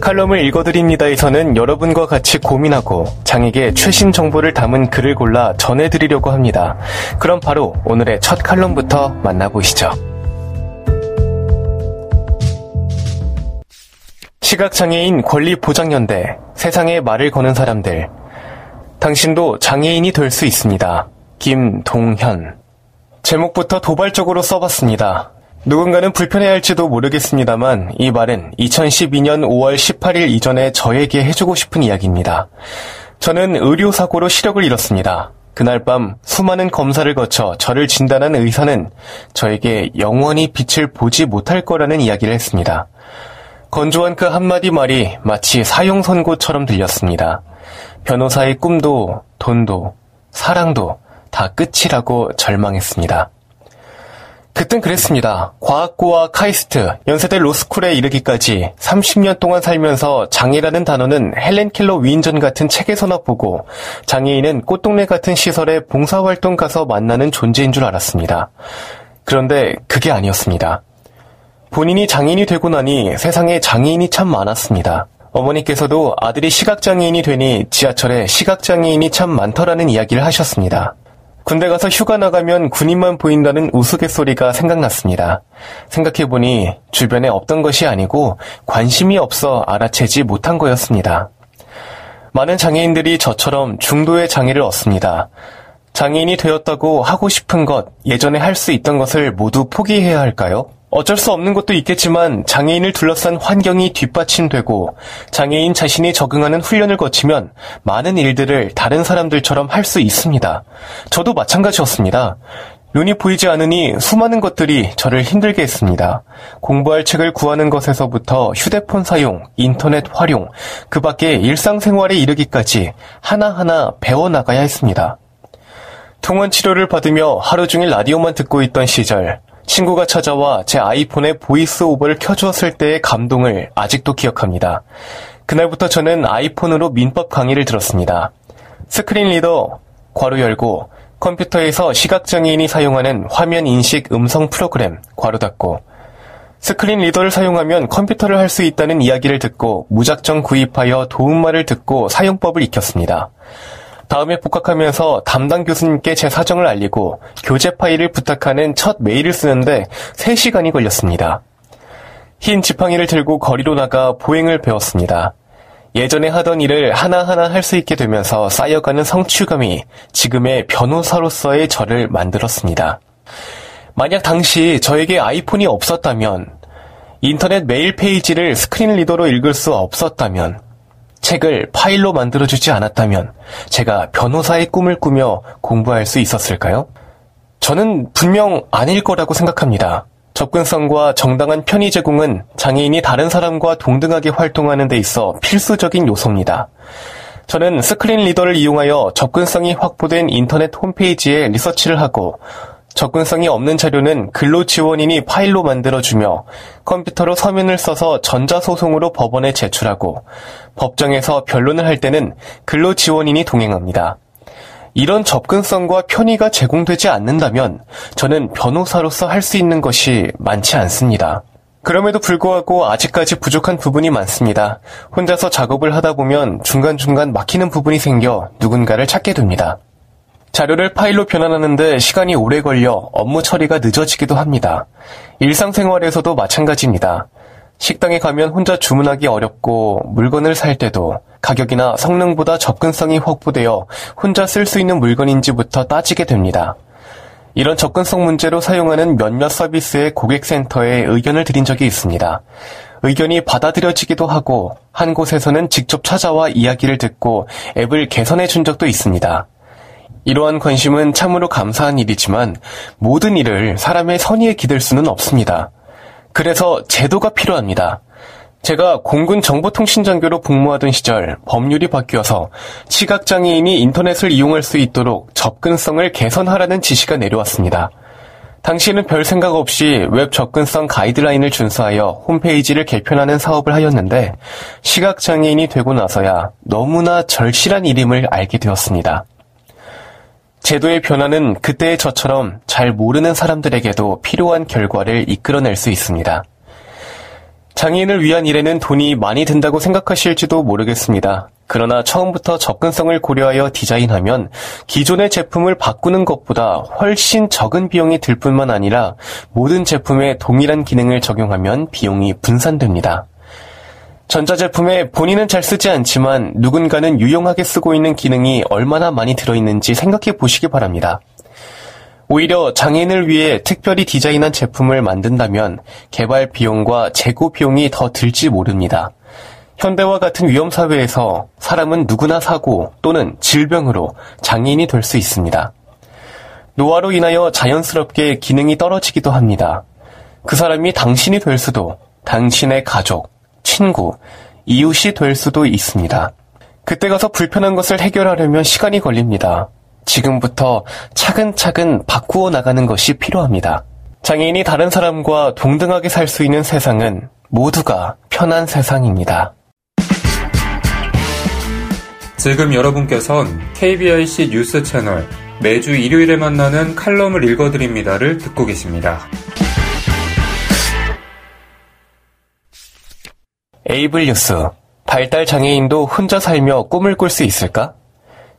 칼럼을 읽어드립니다에서는 여러분과 같이 고민하고 장애계 최신 정보를 담은 글을 골라 전해드리려고 합니다. 그럼 바로 오늘의 첫 칼럼부터 만나보시죠. 시각장애인 권리보장연대, 세상에 말을 거는 사람들. 당신도 장애인이 될 수 있습니다. 김동현. 제목부터 도발적으로 써봤습니다. 누군가는 불편해할지도 모르겠습니다만 이 말은 2012년 5월 18일 이전에 저에게 해주고 싶은 이야기입니다. 저는 의료사고로 시력을 잃었습니다. 그날 밤 수많은 검사를 거쳐 저를 진단한 의사는 저에게 영원히 빛을 보지 못할 거라는 이야기를 했습니다. 건조한 그 한마디 말이 마치 사형 선고처럼 들렸습니다. 변호사의 꿈도, 돈도, 사랑도 다 끝이라고 절망했습니다. 그땐 그랬습니다. 과학고와 카이스트, 연세대 로스쿨에 이르기까지 30년 동안 살면서 장애라는 단어는 헬렌 켈러 위인전 같은 책에서나 보고 장애인은 꽃동네 같은 시설에 봉사활동 가서 만나는 존재인 줄 알았습니다. 그런데 그게 아니었습니다. 본인이 장애인이 되고 나니 세상에 장애인이 참 많았습니다. 어머니께서도 아들이 시각장애인이 되니 지하철에 시각장애인이 참 많더라는 이야기를 하셨습니다. 군대 가서 휴가 나가면 군인만 보인다는 우스갯소리가 생각났습니다. 생각해보니 주변에 없던 것이 아니고 관심이 없어 알아채지 못한 거였습니다. 많은 장애인들이 저처럼 중도의 장애를 얻습니다. 장애인이 되었다고 하고 싶은 것, 예전에 할 수 있던 것을 모두 포기해야 할까요? 어쩔 수 없는 것도 있겠지만 장애인을 둘러싼 환경이 뒷받침되고 장애인 자신이 적응하는 훈련을 거치면 많은 일들을 다른 사람들처럼 할 수 있습니다. 저도 마찬가지였습니다. 눈이 보이지 않으니 수많은 것들이 저를 힘들게 했습니다. 공부할 책을 구하는 것에서부터 휴대폰 사용, 인터넷 활용, 그 밖에 일상생활에 이르기까지 하나하나 배워나가야 했습니다. 통원 치료를 받으며 하루 종일 라디오만 듣고 있던 시절, 친구가 찾아와 제 아이폰에 VoiceOver를 켜주었을 때의 감동을 아직도 기억합니다. 그날부터 저는 아이폰으로 민법 강의를 들었습니다. screen reader, 괄호 열고, 컴퓨터에서 시각장애인이 사용하는 화면 인식 음성 프로그램, 괄호 닫고, 스크린 리더를 사용하면 컴퓨터를 할 수 있다는 이야기를 듣고 무작정 구입하여 도움말을 듣고 사용법을 익혔습니다. 다음에 복학하면서 담당 교수님께 제 사정을 알리고 교재 파일을 부탁하는 첫 메일을 쓰는데 3시간이 걸렸습니다. 흰 지팡이를 들고 거리로 나가 보행을 배웠습니다. 예전에 하던 일을 하나하나 할 수 있게 되면서 쌓여가는 성취감이 지금의 변호사로서의 저를 만들었습니다. 만약 당시 저에게 아이폰이 없었다면, 인터넷 메일 페이지를 screen reader로 읽을 수 없었다면, 책을 파일로 만들어주지 않았다면 제가 변호사의 꿈을 꾸며 공부할 수 있었을까요? 저는 분명 아닐 거라고 생각합니다. 접근성과 정당한 편의 제공은 장애인이 다른 사람과 동등하게 활동하는 데 있어 필수적인 요소입니다. 저는 screen reader를 이용하여 접근성이 확보된 인터넷 홈페이지에 리서치를 하고 접근성이 없는 자료는 근로 지원인이 파일로 만들어주며 컴퓨터로 서면을 써서 전자소송으로 법원에 제출하고 법정에서 변론을 할 때는 근로 지원인이 동행합니다. 이런 접근성과 편의가 제공되지 않는다면 저는 변호사로서 할 수 있는 것이 많지 않습니다. 그럼에도 불구하고 아직까지 부족한 부분이 많습니다. 혼자서 작업을 하다 보면 중간중간 막히는 부분이 생겨 누군가를 찾게 됩니다. 자료를 파일로 변환하는데 시간이 오래 걸려 업무 처리가 늦어지기도 합니다. 일상생활에서도 마찬가지입니다. 식당에 가면 혼자 주문하기 어렵고 물건을 살 때도 가격이나 성능보다 접근성이 확보되어 혼자 쓸 수 있는 물건인지부터 따지게 됩니다. 이런 접근성 문제로 사용하는 몇몇 서비스의 고객센터에 의견을 드린 적이 있습니다. 의견이 받아들여지기도 하고 한 곳에서는 직접 찾아와 이야기를 듣고 앱을 개선해 준 적도 있습니다. 이러한 관심은 참으로 감사한 일이지만 모든 일을 사람의 선의에 기댈 수는 없습니다. 그래서 제도가 필요합니다. 제가 공군 정보통신장교로 복무하던 시절 법률이 바뀌어서 시각장애인이 인터넷을 이용할 수 있도록 접근성을 개선하라는 지시가 내려왔습니다. 당시에는 별 생각 없이 웹 접근성 가이드라인을 준수하여 홈페이지를 개편하는 사업을 하였는데 시각장애인이 되고 나서야 너무나 절실한 일임을 알게 되었습니다. 제도의 변화는 그때의 저처럼 잘 모르는 사람들에게도 필요한 결과를 이끌어낼 수 있습니다. 장애인을 위한 일에는 돈이 많이 든다고 생각하실지도 모르겠습니다. 그러나 처음부터 접근성을 고려하여 디자인하면 기존의 제품을 바꾸는 것보다 훨씬 적은 비용이 들 뿐만 아니라 모든 제품에 동일한 기능을 적용하면 비용이 분산됩니다. 전자제품에 본인은 잘 쓰지 않지만 누군가는 유용하게 쓰고 있는 기능이 얼마나 많이 들어있는지 생각해 보시기 바랍니다. 오히려 장애인을 위해 특별히 디자인한 제품을 만든다면 개발 비용과 재고 비용이 더 들지 모릅니다. 현대와 같은 위험 사회에서 사람은 누구나 사고 또는 질병으로 장애인이 될 수 있습니다. 노화로 인하여 자연스럽게 기능이 떨어지기도 합니다. 그 사람이 당신이 될 수도, 당신의 가족, 친구, 이웃이 될 수도 있습니다. 그때 가서 불편한 것을 해결하려면 시간이 걸립니다. 지금부터 차근차근 바꾸어 나가는 것이 필요합니다. 장애인이 다른 사람과 동등하게 살 수 있는 세상은 모두가 편한 세상입니다. 지금 여러분께선 KBIC 뉴스 채널 매주 일요일에 만나는 칼럼을 읽어드립니다를 듣고 계십니다. 에이블 뉴스. 발달 장애인도 혼자 살며 꿈을 꿀 수 있을까?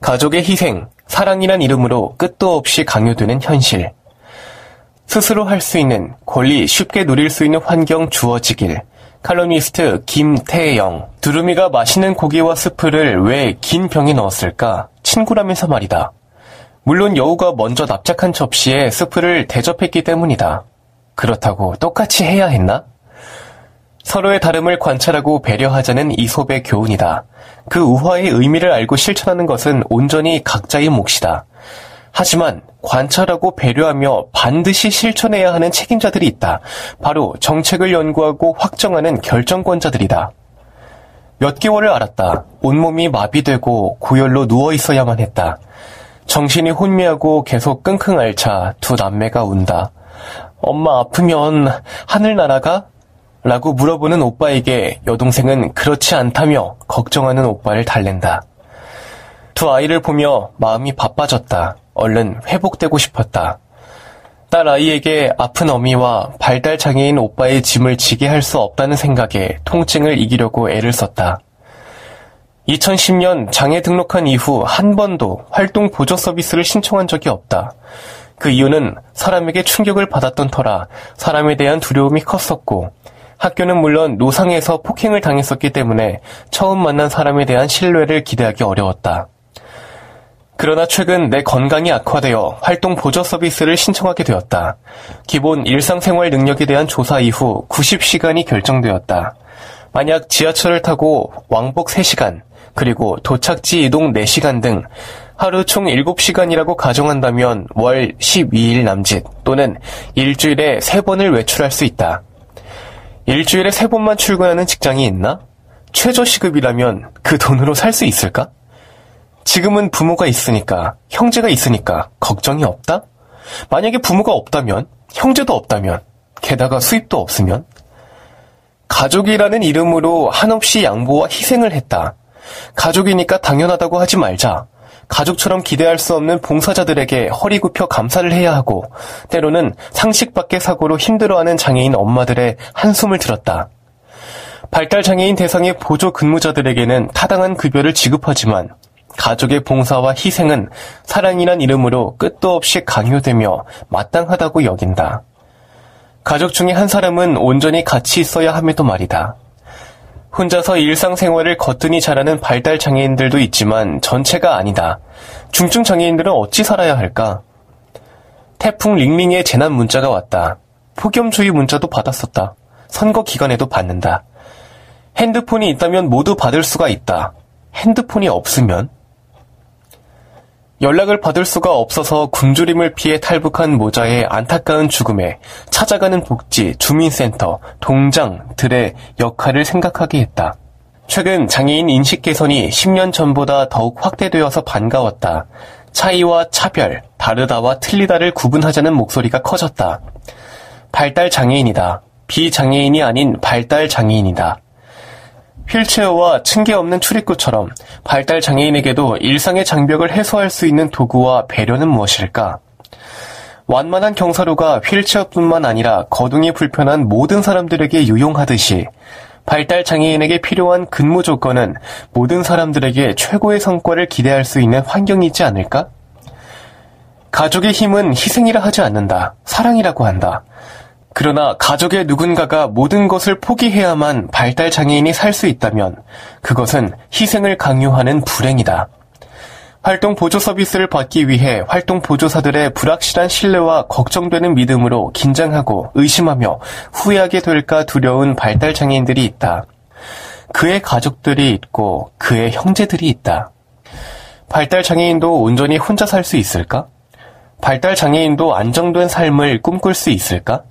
가족의 희생, 사랑이란 이름으로 끝도 없이 강요되는 현실. 스스로 할 수 있는 권리 쉽게 누릴 수 있는 환경 주어지길. 칼럼니스트 김태영. 두루미가 맛있는 고기와 스프를 왜 긴 병에 넣었을까? 친구라면서 말이다. 물론 여우가 먼저 납작한 접시에 스프를 대접했기 때문이다. 그렇다고 똑같이 해야 했나? 서로의 다름을 관찰하고 배려하자는 이솝의 교훈이다. 그 우화의 의미를 알고 실천하는 것은 온전히 각자의 몫이다. 하지만 관찰하고 배려하며 반드시 실천해야 하는 책임자들이 있다. 바로 정책을 연구하고 확정하는 결정권자들이다. 몇 개월을 알았다. 온몸이 마비되고 고열로 누워 있어야만 했다. 정신이 혼미하고 계속 끙끙 앓자 두 남매가 운다. 엄마 아프면 하늘 날아가? 라고 물어보는 오빠에게 여동생은 그렇지 않다며 걱정하는 오빠를 달랜다. 두 아이를 보며 마음이 바빠졌다. 얼른 회복되고 싶었다. 딸 아이에게 아픈 어미와 발달 장애인 오빠의 짐을 지게 할 수 없다는 생각에 통증을 이기려고 애를 썼다. 2010년 장애 등록한 이후 한 번도 활동 보조 서비스를 신청한 적이 없다. 그 이유는 사람에게 충격을 받았던 터라 사람에 대한 두려움이 컸었고 학교는 물론 노상에서 폭행을 당했었기 때문에 처음 만난 사람에 대한 신뢰를 기대하기 어려웠다. 그러나 최근 내 건강이 악화되어 활동 보조 서비스를 신청하게 되었다. 기본 일상생활 능력에 대한 조사 이후 90시간이 결정되었다. 만약 지하철을 타고 왕복 3시간, 그리고 도착지 이동 4시간 등 하루 총 7시간이라고 가정한다면 월 12일 남짓 또는 일주일에 3번을 외출할 수 있다. 일주일에 세 번만 출근하는 직장이 있나? 최저 시급이라면 그 돈으로 살 수 있을까? 지금은 부모가 있으니까, 형제가 있으니까 걱정이 없다? 만약에 부모가 없다면, 형제도 없다면, 게다가 수입도 없으면? 가족이라는 이름으로 한없이 양보와 희생을 했다. 가족이니까 당연하다고 하지 말자. 가족처럼 기대할 수 없는 봉사자들에게 허리 굽혀 감사를 해야 하고 때로는 상식 밖의 사고로 힘들어하는 장애인 엄마들의 한숨을 들었다. 발달 장애인 대상의 보조 근무자들에게는 타당한 급여를 지급하지만 가족의 봉사와 희생은 사랑이란 이름으로 끝도 없이 강요되며 마땅하다고 여긴다. 가족 중에 한 사람은 온전히 같이 있어야 함에도 말이다. 혼자서 일상생활을 거뜬히 잘하는 발달 장애인들도 있지만 전체가 아니다. 중증 장애인들은 어찌 살아야 할까? 태풍 링링의 재난 문자가 왔다. 폭염주의 문자도 받았었다. 선거 기간에도 받는다. 핸드폰이 있다면 모두 받을 수가 있다. 핸드폰이 없으면? 연락을 받을 수가 없어서 굶주림을 피해 탈북한 모자의 안타까운 죽음에 찾아가는 복지, 주민센터, 동장 들의 역할을 생각하게 했다. 최근 장애인 인식 개선이 10년 전보다 더욱 확대되어서 반가웠다. 차이와 차별, 다르다와 틀리다를 구분하자는 목소리가 커졌다. 발달 장애인이다. 비장애인이 아닌 발달 장애인이다. 휠체어와 층계 없는 출입구처럼 발달 장애인에게도 일상의 장벽을 해소할 수 있는 도구와 배려는 무엇일까? 완만한 경사로가 휠체어뿐만 아니라 거동이 불편한 모든 사람들에게 유용하듯이 발달 장애인에게 필요한 근무 조건은 모든 사람들에게 최고의 성과를 기대할 수 있는 환경이지 않을까? 가족의 힘은 희생이라 하지 않는다. 사랑이라고 한다. 그러나 가족의 누군가가 모든 것을 포기해야만 발달 장애인이 살 수 있다면 그것은 희생을 강요하는 불행이다. 활동 보조 서비스를 받기 위해 활동 보조사들의 불확실한 신뢰와 걱정되는 믿음으로 긴장하고 의심하며 후회하게 될까 두려운 발달 장애인들이 있다. 그의 가족들이 있고 그의 형제들이 있다. 발달 장애인도 온전히 혼자 살 수 있을까? 발달 장애인도 안정된 삶을 꿈꿀 수 있을까?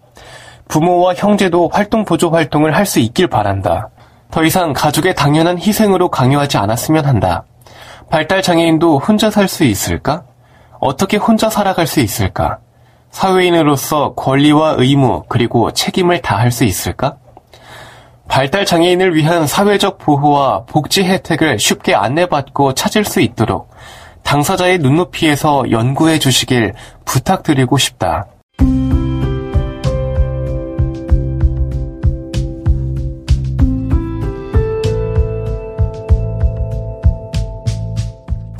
부모와 형제도 활동 보조 활동을 할 수 있길 바란다. 더 이상 가족의 당연한 희생으로 강요하지 않았으면 한다. 발달 장애인도 혼자 살 수 있을까? 어떻게 혼자 살아갈 수 있을까? 사회인으로서 권리와 의무 그리고 책임을 다할 수 있을까? 발달 장애인을 위한 사회적 보호와 복지 혜택을 쉽게 안내받고 찾을 수 있도록 당사자의 눈높이에서 연구해 주시길 부탁드리고 싶다.